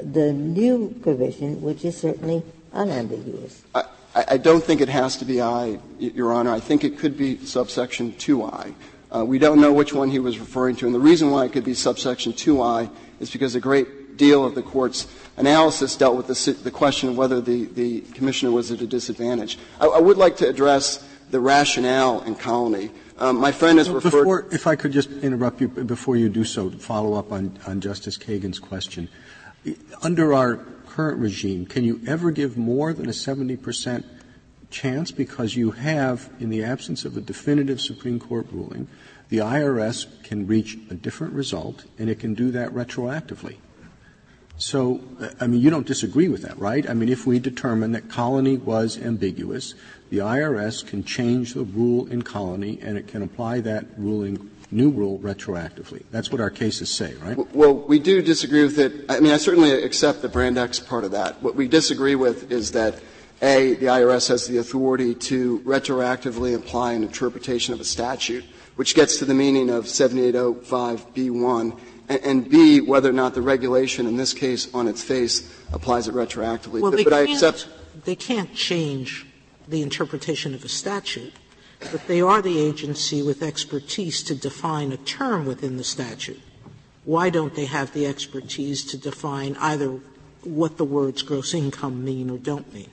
the new provision, which is certainly unambiguous. I, I don't think it has to be I, Your Honor. I think it could be subsection 2I. Uh, we don't know which one he was referring to, and the reason why it could be subsection 2I is because a great deal of the court's analysis dealt with the, the question of whether the, the commissioner was at a disadvantage. I, I, would like to address the rationale in Colony. Um, my friend has referred. Before, if I could just interrupt you before you do so, to follow up on, on Justice Kagan's question. Under our current regime, can you ever give more than a 70 percent chance because you have, in the absence of a definitive Supreme Court ruling, the IRS can reach a different result, and it can do that retroactively. So, I mean, you don't disagree with that, right? I mean, if we determine that colony was ambiguous, the IRS can change the rule in colony, and it can apply that ruling new rule retroactively. That's what our cases say, right? Well, we do disagree with it. I mean, I certainly accept the Brand X part of that. What we disagree with is that a, the IRS has the authority to retroactively apply an interpretation of a statute, which gets to the meaning of 7805B1, and, and B, whether or not the regulation in this case on its face applies it retroactively. Well, but, but I accept. They can't change the interpretation of a statute but they are the agency with expertise to define a term within the statute. Why don't they have the expertise to define either what the words gross income mean or don't mean?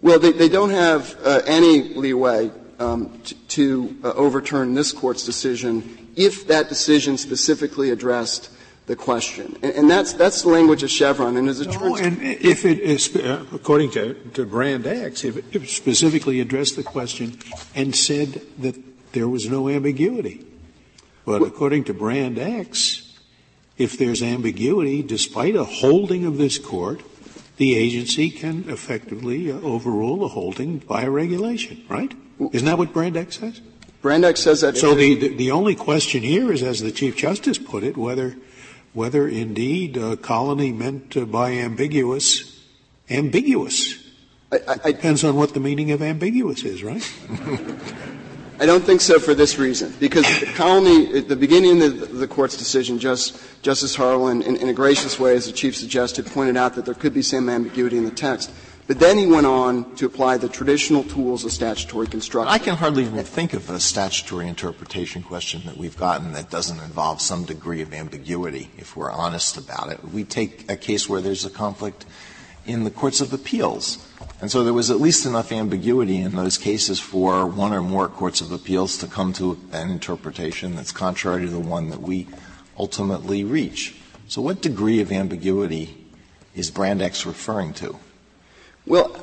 Well, they, they don't have uh, any leeway um, t- to uh, overturn this court's decision if that decision specifically addressed the question. And, and, that's, that's the language of Chevron. And as it no, and if it is, uh, according to, to Brand X, if it, if it specifically addressed the question and said that there was no ambiguity. But well, according to Brand X, if there's ambiguity, despite a holding of this court, the agency can effectively uh, overrule a holding by a regulation, right? Isn't that what Brand X says? Brand X says that. So the, the, the only question here is, as the Chief Justice put it, whether whether indeed uh, colony meant uh, by ambiguous ambiguous. I, I, Depends on what the meaning of ambiguous is, right? I don't think so for this reason. Because the colony, at the beginning of the, the court's decision, just, Justice Harlan, in, in, a gracious way, as the Chief suggested, pointed out that there could be some ambiguity in the text. But then he went on to apply the traditional tools of statutory construction. I can hardly even think of a statutory interpretation question that we've gotten that doesn't involve some degree of ambiguity, if we're honest about it. We take a case where there's a conflict in the courts of appeals. And so there was at least enough ambiguity in those cases for one or more courts of appeals to come to an interpretation that's contrary to the one that we ultimately reach. So what degree of ambiguity is Brand X referring to? Well,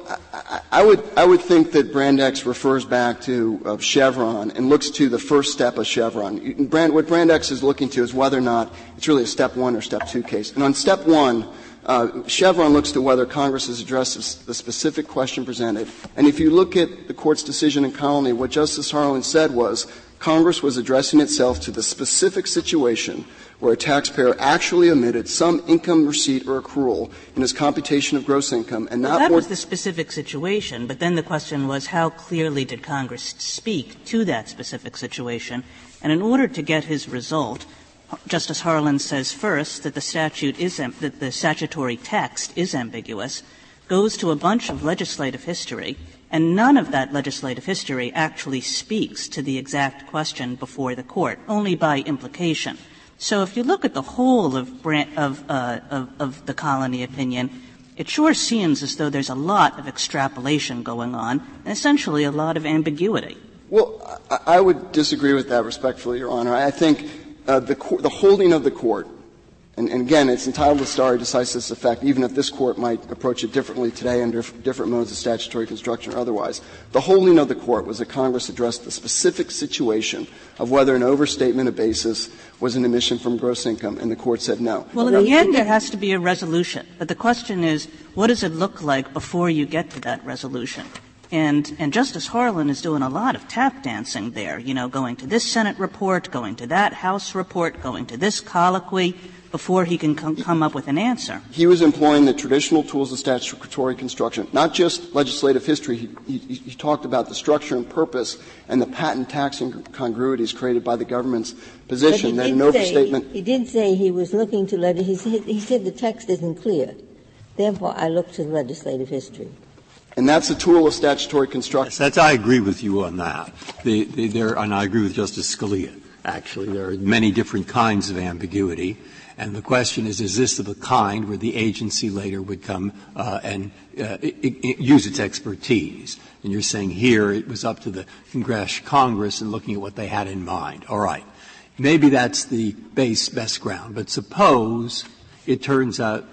I, would I would think that Brand X refers back to uh, Chevron and looks to the first step of Chevron. Brand, what Brand X is looking to is whether or not it's really a step one or step two case. And on step one, uh, Chevron looks to whether Congress has addressed the specific question presented. And if you look at the court's decision in Colony, what Justice Harlan said was Congress was addressing itself to the specific situation where a taxpayer actually omitted some income receipt or accrual in his computation of gross income and well, that was the specific situation but then the question was how clearly did congress speak to that specific situation? And in order to get his result justice harlan says first that the statute is that the statutory text is ambiguous goes to a bunch of legislative history and none of that legislative history actually speaks to the exact question before the court only by implication so if you look at the whole of, of, uh, of, of the colony opinion, it sure seems as though there's a lot of extrapolation going on and essentially a lot of ambiguity. Well, I would disagree with that respectfully, Your Honor. I think uh, the, the holding of the court and, and, again, it's entitled to stare decisis effect, even if this court might approach it differently today under different modes of statutory construction or otherwise. The holding of the court was that Congress addressed the specific situation of whether an overstatement of basis was an omission from gross income, and the court said no. Well, in the end, there has to be a resolution. But the question is, what does it look like before you get to that resolution? And, and Justice Harlan is doing a lot of tap dancing there, you know, going to this Senate report, going to that House report, going to this colloquy, before he can come, come up with an answer. He was employing the traditional tools of statutory construction, not just legislative history. He, he, he, talked about the structure and purpose and the patent tax incongruities created by the government's position that an overstatement. Say, he did say he was looking to let he said, he said the text isn't clear. Therefore, I look to the legislative history. And that's a tool of statutory construction. Yes, that's, I agree with you on that. The, the, there, and I agree with Justice Scalia. Actually, there are many different kinds of ambiguity. And the question is, is this of the kind where the agency later would come uh, and uh, use its expertise? And you're saying here it was up to the Congress, Congress and looking at what they had in mind. All right. Maybe that's the base, best ground. But suppose it turns out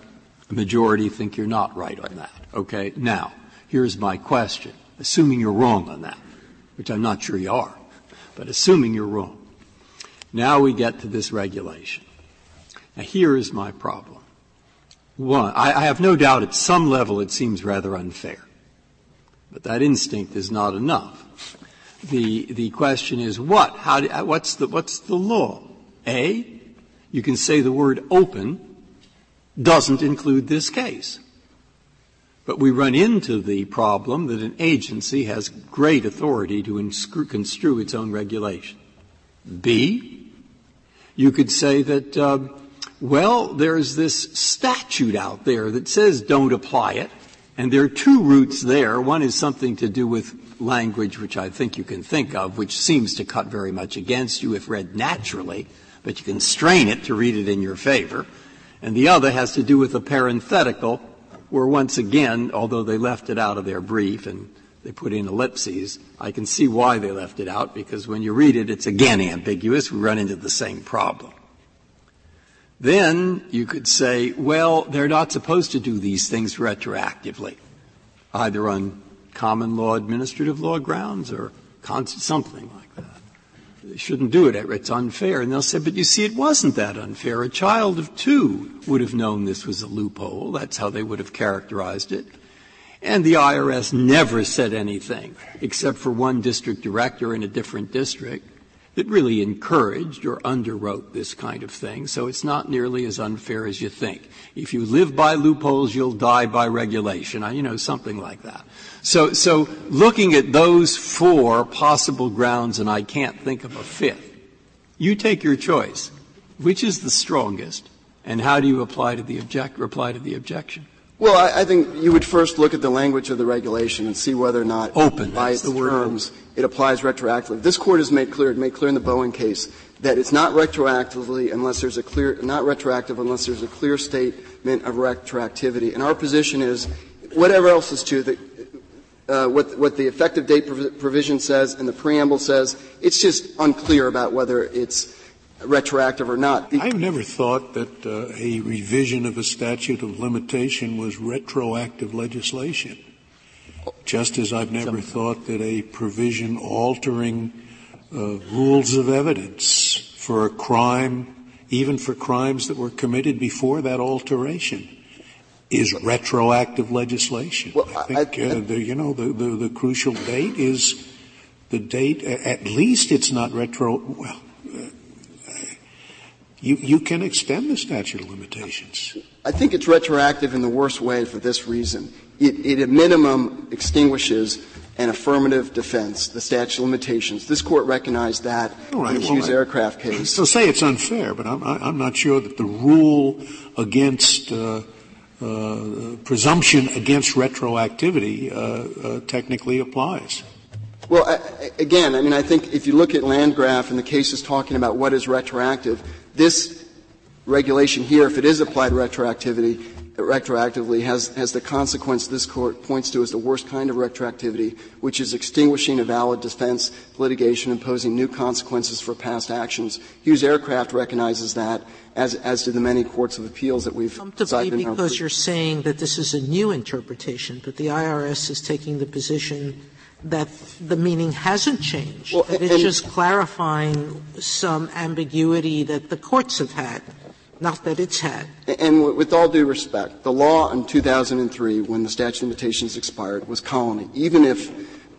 a majority think you're not right on that. Okay? Now, here's my question. Assuming you're wrong on that, which I'm not sure you are, but assuming you're wrong. Now we get to this regulation. Now, here is my problem. One, I, I have no doubt at some level it seems rather unfair. But that instinct is not enough. The, the question is what? How do, what's, the, what's the law? A, you can say the word open doesn't include this case. But we run into the problem that an agency has great authority to construe its own regulation. B, you could say that uh, well, there's this statute out there that says don't apply it, and there are two routes there. One is something to do with language which I think you can think of, which seems to cut very much against you if read naturally, but you can strain it to read it in your favor. And the other has to do with a parenthetical, where once again, although they left it out of their brief and they put in ellipses, I can see why they left it out, because when you read it, it's again ambiguous. We run into the same problem. Then you could say, well, they're not supposed to do these things retroactively, either on common law, administrative law grounds, or something like that. They shouldn't do it. It's unfair. And they'll say, but you see, it wasn't that unfair. A child of two would have known this was a loophole. That's how they would have characterized it. And the IRS never said anything, except for one district director in a different district, that really encouraged or underwrote this kind of thing, so it's not nearly as unfair as you think. If you live by loopholes, you'll die by regulation, you know, something like that. So, so looking at those four possible grounds, and I can't think of a fifth, you take your choice. Which is the strongest, and how do you apply to the object, reply to the objection? Well, I, I, think you would first look at the language of the regulation and see whether or not, open, by its terms, it applies retroactively. This court has made clear, it made clear in the Bowen case, that it's not retroactively unless there's a clear, not retroactive unless there's a clear statement of retroactivity. And our position is, whatever else is true, that uh, what, what the effective date provision says and the preamble says, it's just unclear about whether it's retroactive or not. I've never thought that uh, a revision of a statute of limitation was retroactive legislation. Just as I've never thought that a provision altering uh, rules of evidence for a crime, even for crimes that were committed before that alteration, is retroactive legislation. Well, I think, I, uh, the, you know, the, the, the crucial date is the date, at least it's not retro, well, you, you can extend the statute of limitations. I think it's retroactive in the worst way for this reason. It, it at minimum extinguishes an affirmative defense, the statute of limitations. This court recognized that right, in the well, Hughes I, aircraft case. So say it's unfair, but I'm, I'm not sure that the rule against uh, uh, presumption against retroactivity uh, uh technically applies. Well, I, again, I mean, I think if you look at Landgraf and the cases talking about what is retroactive, this regulation here, if it is applied retroactivity, retroactively has, has the consequence this court points to as the worst kind of retroactivity, which is extinguishing a valid defense litigation, imposing new consequences for past actions. Hughes Aircraft recognizes that, as, as do the many courts of appeals that we've cited. because you're saying that this is a new interpretation, but the IRS is taking the position that the meaning hasn't changed. Well, it's just clarifying some ambiguity that the courts have had, not that it's had. And with all due respect, the law in 2003, when the statute of limitations expired, was colony. Even if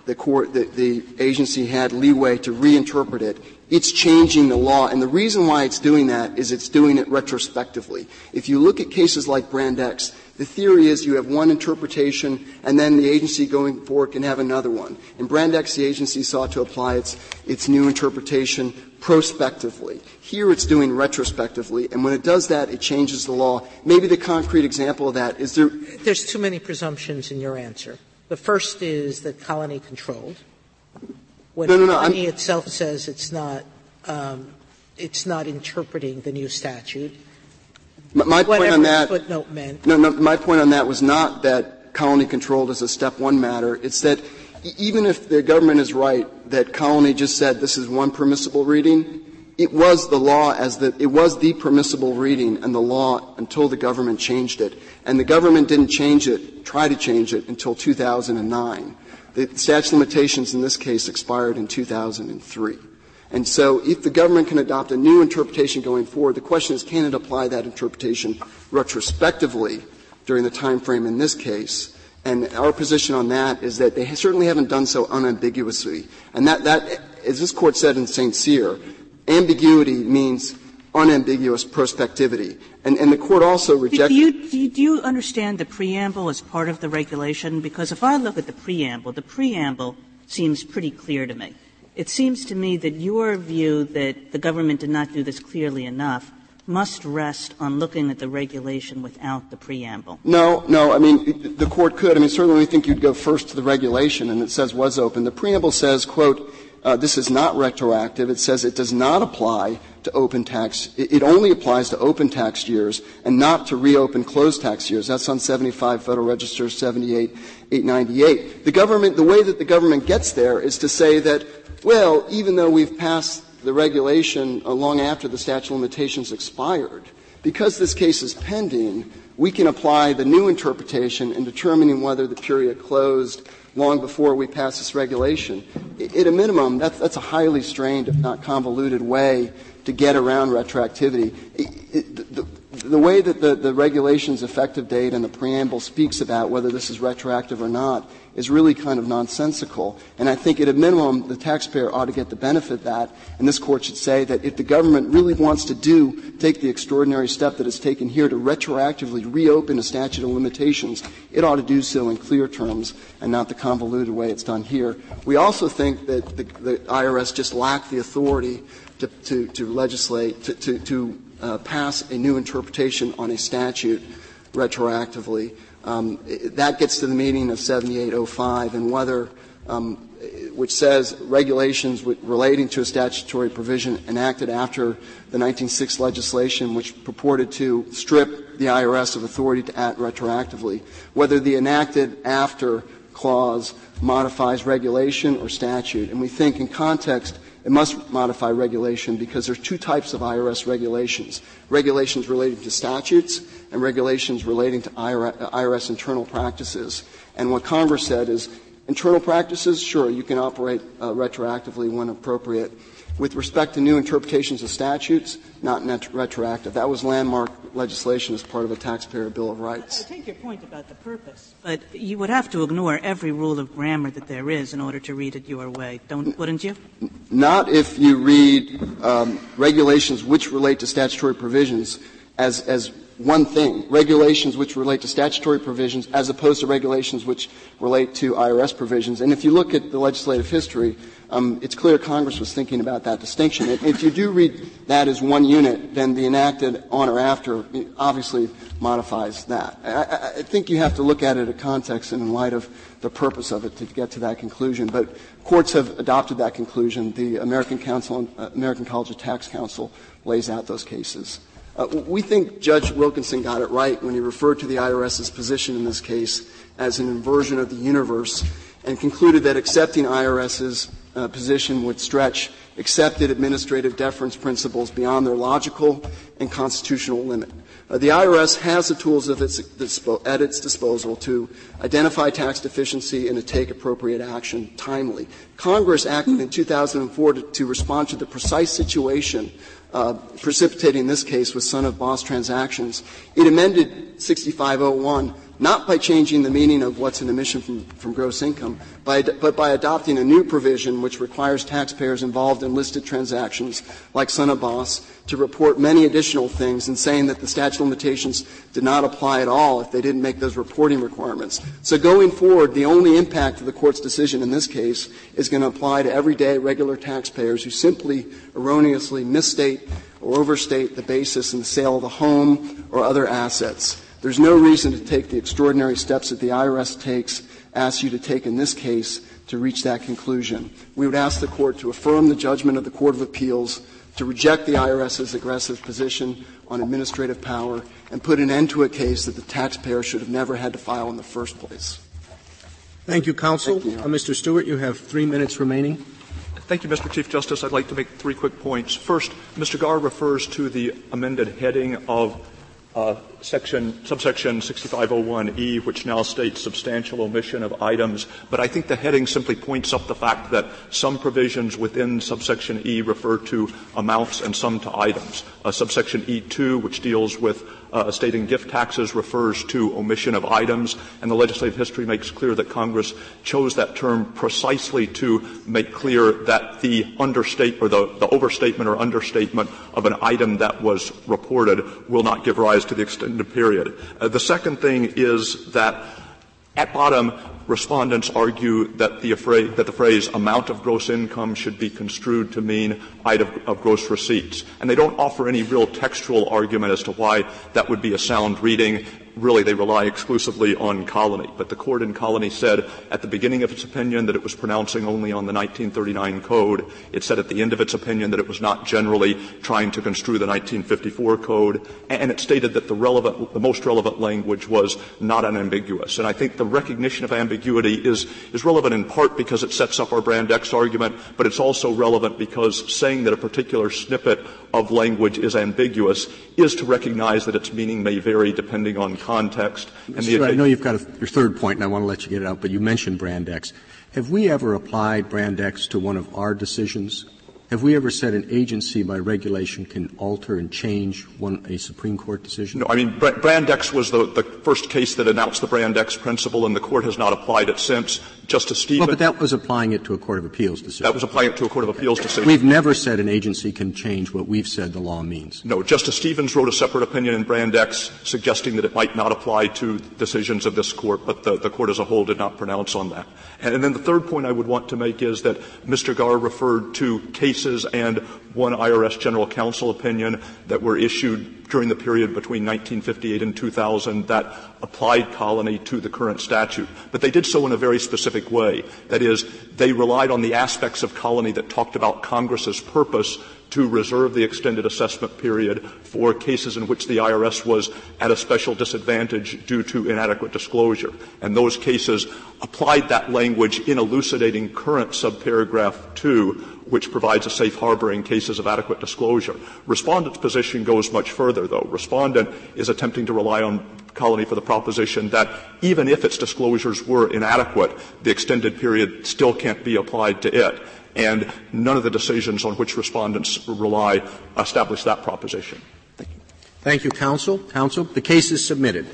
the court, the, the agency had leeway to reinterpret it, it's changing the law. And the reason why it's doing that is it's doing it retrospectively. If you look at cases like Brand X, the theory is you have one interpretation and then the agency going forward can have another one. In Brand X, the agency sought to apply its, its new interpretation prospectively. Here it's doing retrospectively, and when it does that, it changes the law. Maybe the concrete example of that is there. There's too many presumptions in your answer. The first is that colony controlled. When no, no, no, colony I'm, itself says it's not, um, it's not interpreting the new statute. My point on that, footnote meant. No, no, my point on that was not that colony controlled is a step one matter. It's that even if the government is right that colony just said this is one permissible reading, it was the law as the, it was the permissible reading and the law until the government changed it. And the government didn't change it, try to change it until 2009. The statute of limitations in this case expired in 2003. And so if the government can adopt a new interpretation going forward, the question is can it apply that interpretation retrospectively during the time frame in this case? And our position on that is that they certainly haven't done so unambiguously. And that, that as this court said in St. Cyr, ambiguity means unambiguous prospectivity. And, and the court also rejected. Do you, do you understand the preamble as part of the regulation? Because if I look at the preamble, the preamble seems pretty clear to me. It seems to me that your view that the government did not do this clearly enough must rest on looking at the regulation without the preamble. No, no. I mean, the court could. I mean, certainly we think you'd go first to the regulation, and it says was open. The preamble says, quote, uh, this is not retroactive. It says it does not apply to open tax. It, only applies to open tax years and not to reopen closed tax years. That's on 75 Federal Register 78 898. The government, the way that the government gets there is to say that well, even though we've passed the regulation long after the statute of limitations expired, because this case is pending, we can apply the new interpretation in determining whether the period closed long before we pass this regulation. At a minimum, that's, a highly strained, if not convoluted, way to get around retroactivity. It, it, the, the, way that the, the regulation's effective date and the preamble speaks about whether this is retroactive or not is really kind of nonsensical. And I think at a minimum, the taxpayer ought to get the benefit of that. And this court should say that if the government really wants to do, take the extraordinary step that it's taken here to retroactively reopen a statute of limitations, it ought to do so in clear terms and not the convoluted way it's done here. We also think that the, the IRS just lacked the authority to, to, to legislate, to, to, to uh, pass a new interpretation on a statute retroactively. Um, that gets to the meaning of 7805 and whether um, which says regulations relating to a statutory provision enacted after the 1906 legislation, which purported to strip the IRS of authority to act retroactively, whether the enacted after clause modifies regulation or statute. And we think in context it must modify regulation because there's two types of IRS regulations. Regulations relating to statutes and regulations relating to IRS internal practices. And what Congress said is Internal practices, sure, you can operate uh, retroactively when appropriate. With respect to new interpretations of statutes, not retroactive. That was landmark legislation as part of a taxpayer bill of rights. I take your point about the purpose, but you would have to ignore every rule of grammar that there is in order to read it your way, don't wouldn't you? Not if you read um, regulations which relate to statutory provisions as as one thing, regulations which relate to statutory provisions as opposed to regulations which relate to IRS provisions. And if you look at the legislative history, um, it's clear Congress was thinking about that distinction. If you do read that as one unit, then the enacted on or after obviously modifies that. I, I think you have to look at it in context and in light of the purpose of it to get to that conclusion. But courts have adopted that conclusion. The American Council, uh, American College of Tax Counsel lays out those cases. Uh, we think Judge Wilkinson got it right when he referred to the IRS's position in this case as an inversion of the universe and concluded that accepting IRS's uh, position would stretch accepted administrative deference principles beyond their logical and constitutional limit. Uh, the IRS has the tools at its disposal to identify tax deficiency and to take appropriate action timely. Congress acted in 2004 to, to respond to the precise situation uh, precipitating this case with son of boss transactions. It amended 6501 not by changing the meaning of what's an omission from, from gross income, by, but by adopting a new provision which requires taxpayers involved in listed transactions, like son of boss, to report many additional things and saying that the statute of limitations did not apply at all if they didn't make those reporting requirements. So going forward, the only impact of the court's decision in this case is going to apply to everyday regular taxpayers who simply erroneously misstate or overstate the basis in the sale of a home or other assets. There's no reason to take the extraordinary steps that the IRS takes, asks you to take in this case to reach that conclusion. We would ask the court to affirm the judgment of the Court of Appeals to reject the IRS's aggressive position on administrative power and put an end to a case that the taxpayer should have never had to file in the first place. Thank you, counsel. Thank you. Uh, Mr. Stewart, you have three minutes remaining. Thank you, Mr. Chief Justice. I'd like to make three quick points. First, Mr. Garre refers to the amended heading of uh, section, subsection 6501E, which now states substantial omission of items, but I think the heading simply points up the fact that some provisions within subsection E refer to amounts and some to items. Uh, subsection E2, which deals with uh, estate and gift taxes refers to omission of items, and the legislative history makes clear that Congress chose that term precisely to make clear that the understate or the, the overstatement or understatement of an item that was reported will not give rise to the extended period. Uh, the second thing is that at bottom, respondents argue that the, that the, phrase amount of gross income should be construed to mean item of gross receipts. And they don't offer any real textual argument as to why that would be a sound reading really they rely exclusively on Colony. But the court in Colony said at the beginning of its opinion that it was pronouncing only on the 1939 code. It said at the end of its opinion that it was not generally trying to construe the 1954 code. And it stated that the relevant, the most relevant language was not unambiguous. And I think the recognition of ambiguity is, is relevant in part because it sets up our Brand X argument, but it's also relevant because saying that a particular snippet of language is ambiguous is to recognize that its meaning may vary depending on context. And the, I know you've got a, your third point, and I want to let you get it out, but you mentioned Brand X. Have we ever applied Brand X to one of our decisions? Have we ever said an agency by regulation can alter and change one, a Supreme Court decision? No, I mean, Brand X was the, the first case that announced the Brand X principle, and the Court has not applied it since. Justice Stevens. Well, but that was applying it to a Court of Appeals decision. That was applying it to a Court of Appeals decision. We've never said an agency can change what we've said the law means. No, Justice Stevens wrote a separate opinion in Brand X suggesting that it might not apply to decisions of this Court, but the, the Court as a whole did not pronounce on that. And, and then the third point I would want to make is that Mr. Garre referred to case cases and one IRS general counsel opinion that were issued during the period between 1958 and 2000 that applied colony to the current statute. But they did so in a very specific way. That is, they relied on the aspects of colony that talked about Congress's purpose to reserve the extended assessment period for cases in which the IRS was at a special disadvantage due to inadequate disclosure. And those cases applied that language in elucidating current subparagraph 2, which provides a safe harbor in cases of adequate disclosure. Respondent's position goes much further, though. Respondent is attempting to rely on colony for the proposition that even if its disclosures were inadequate, the extended period still can't be applied to it. And none of the decisions on which respondents rely establish that proposition. Thank you, Thank you, counsel. Counsel, the case is submitted.